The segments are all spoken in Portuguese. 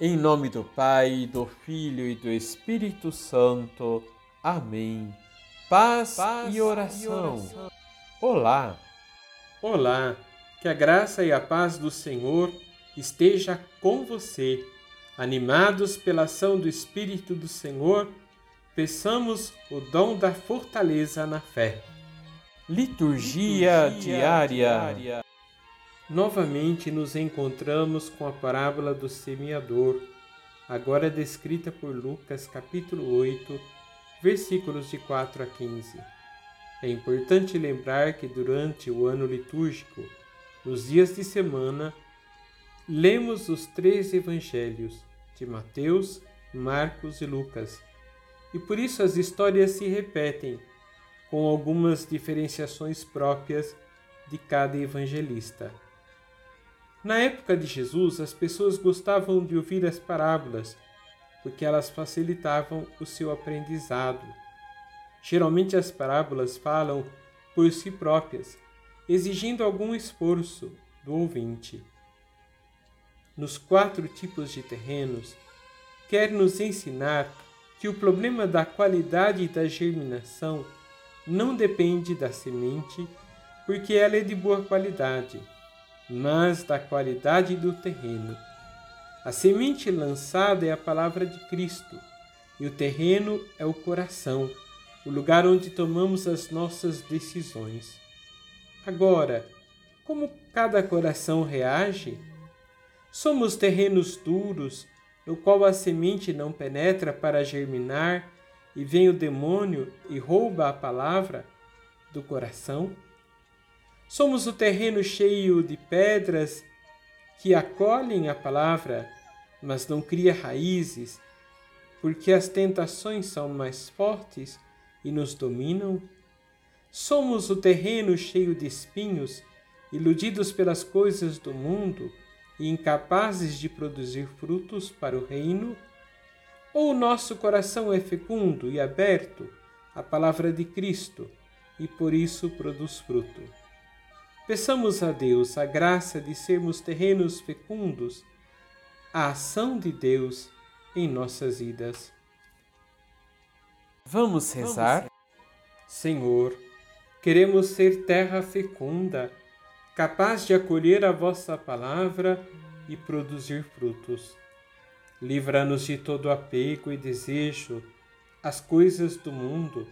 Em nome do Pai, do Filho e do Espírito Santo. Amém. Paz, Paz e, oração. e oração. Olá. Olá. Que a graça e a paz do Senhor esteja com você. Animados pela ação do Espírito do Senhor, peçamos o dom da fortaleza na fé. Liturgia, Liturgia diária. diária. Novamente nos encontramos com a parábola do semeador, agora descrita por Lucas, capítulo 8, versículos de 4 a 15. É importante lembrar que durante o ano litúrgico, nos dias de semana, lemos os três evangelhos de Mateus, Marcos e Lucas, e por isso as histórias se repetem, com algumas diferenciações próprias de cada evangelista. Na época de Jesus, as pessoas gostavam de ouvir as parábolas, porque elas facilitavam o seu aprendizado. Geralmente as parábolas falam por si próprias, exigindo algum esforço do ouvinte. Nos quatro tipos de terrenos, quer nos ensinar que o problema da qualidade da germinação não depende da semente, porque ela é de boa qualidade mas da qualidade do terreno. A semente lançada é a palavra de Cristo, e o terreno é o coração, o lugar onde tomamos as nossas decisões. Agora, como cada coração reage? Somos terrenos duros, no qual a semente não penetra para germinar, e vem o demônio e rouba a palavra do coração? Somos o terreno cheio de pedras que acolhem a palavra, mas não cria raízes, porque as tentações são mais fortes e nos dominam. Somos o terreno cheio de espinhos, iludidos pelas coisas do mundo e incapazes de produzir frutos para o reino? Ou o nosso coração é fecundo e aberto à palavra de Cristo e por isso produz fruto? Peçamos a Deus a graça de sermos terrenos fecundos, a ação de Deus em nossas vidas. Vamos rezar? Senhor, queremos ser terra fecunda, capaz de acolher a vossa palavra e produzir frutos. Livra-nos de todo apego e desejo às coisas do mundo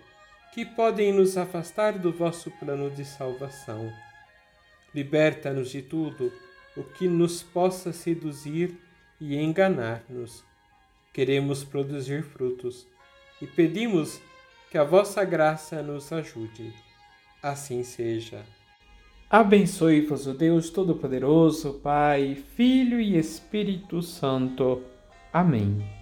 que podem nos afastar do vosso plano de salvação Liberta-nos de tudo o que nos possa seduzir e enganar-nos. Queremos produzir frutos e pedimos que a vossa graça nos ajude. Assim seja. Abençoe-vos o Deus Todo-Poderoso, Pai, Filho e Espírito Santo. Amém.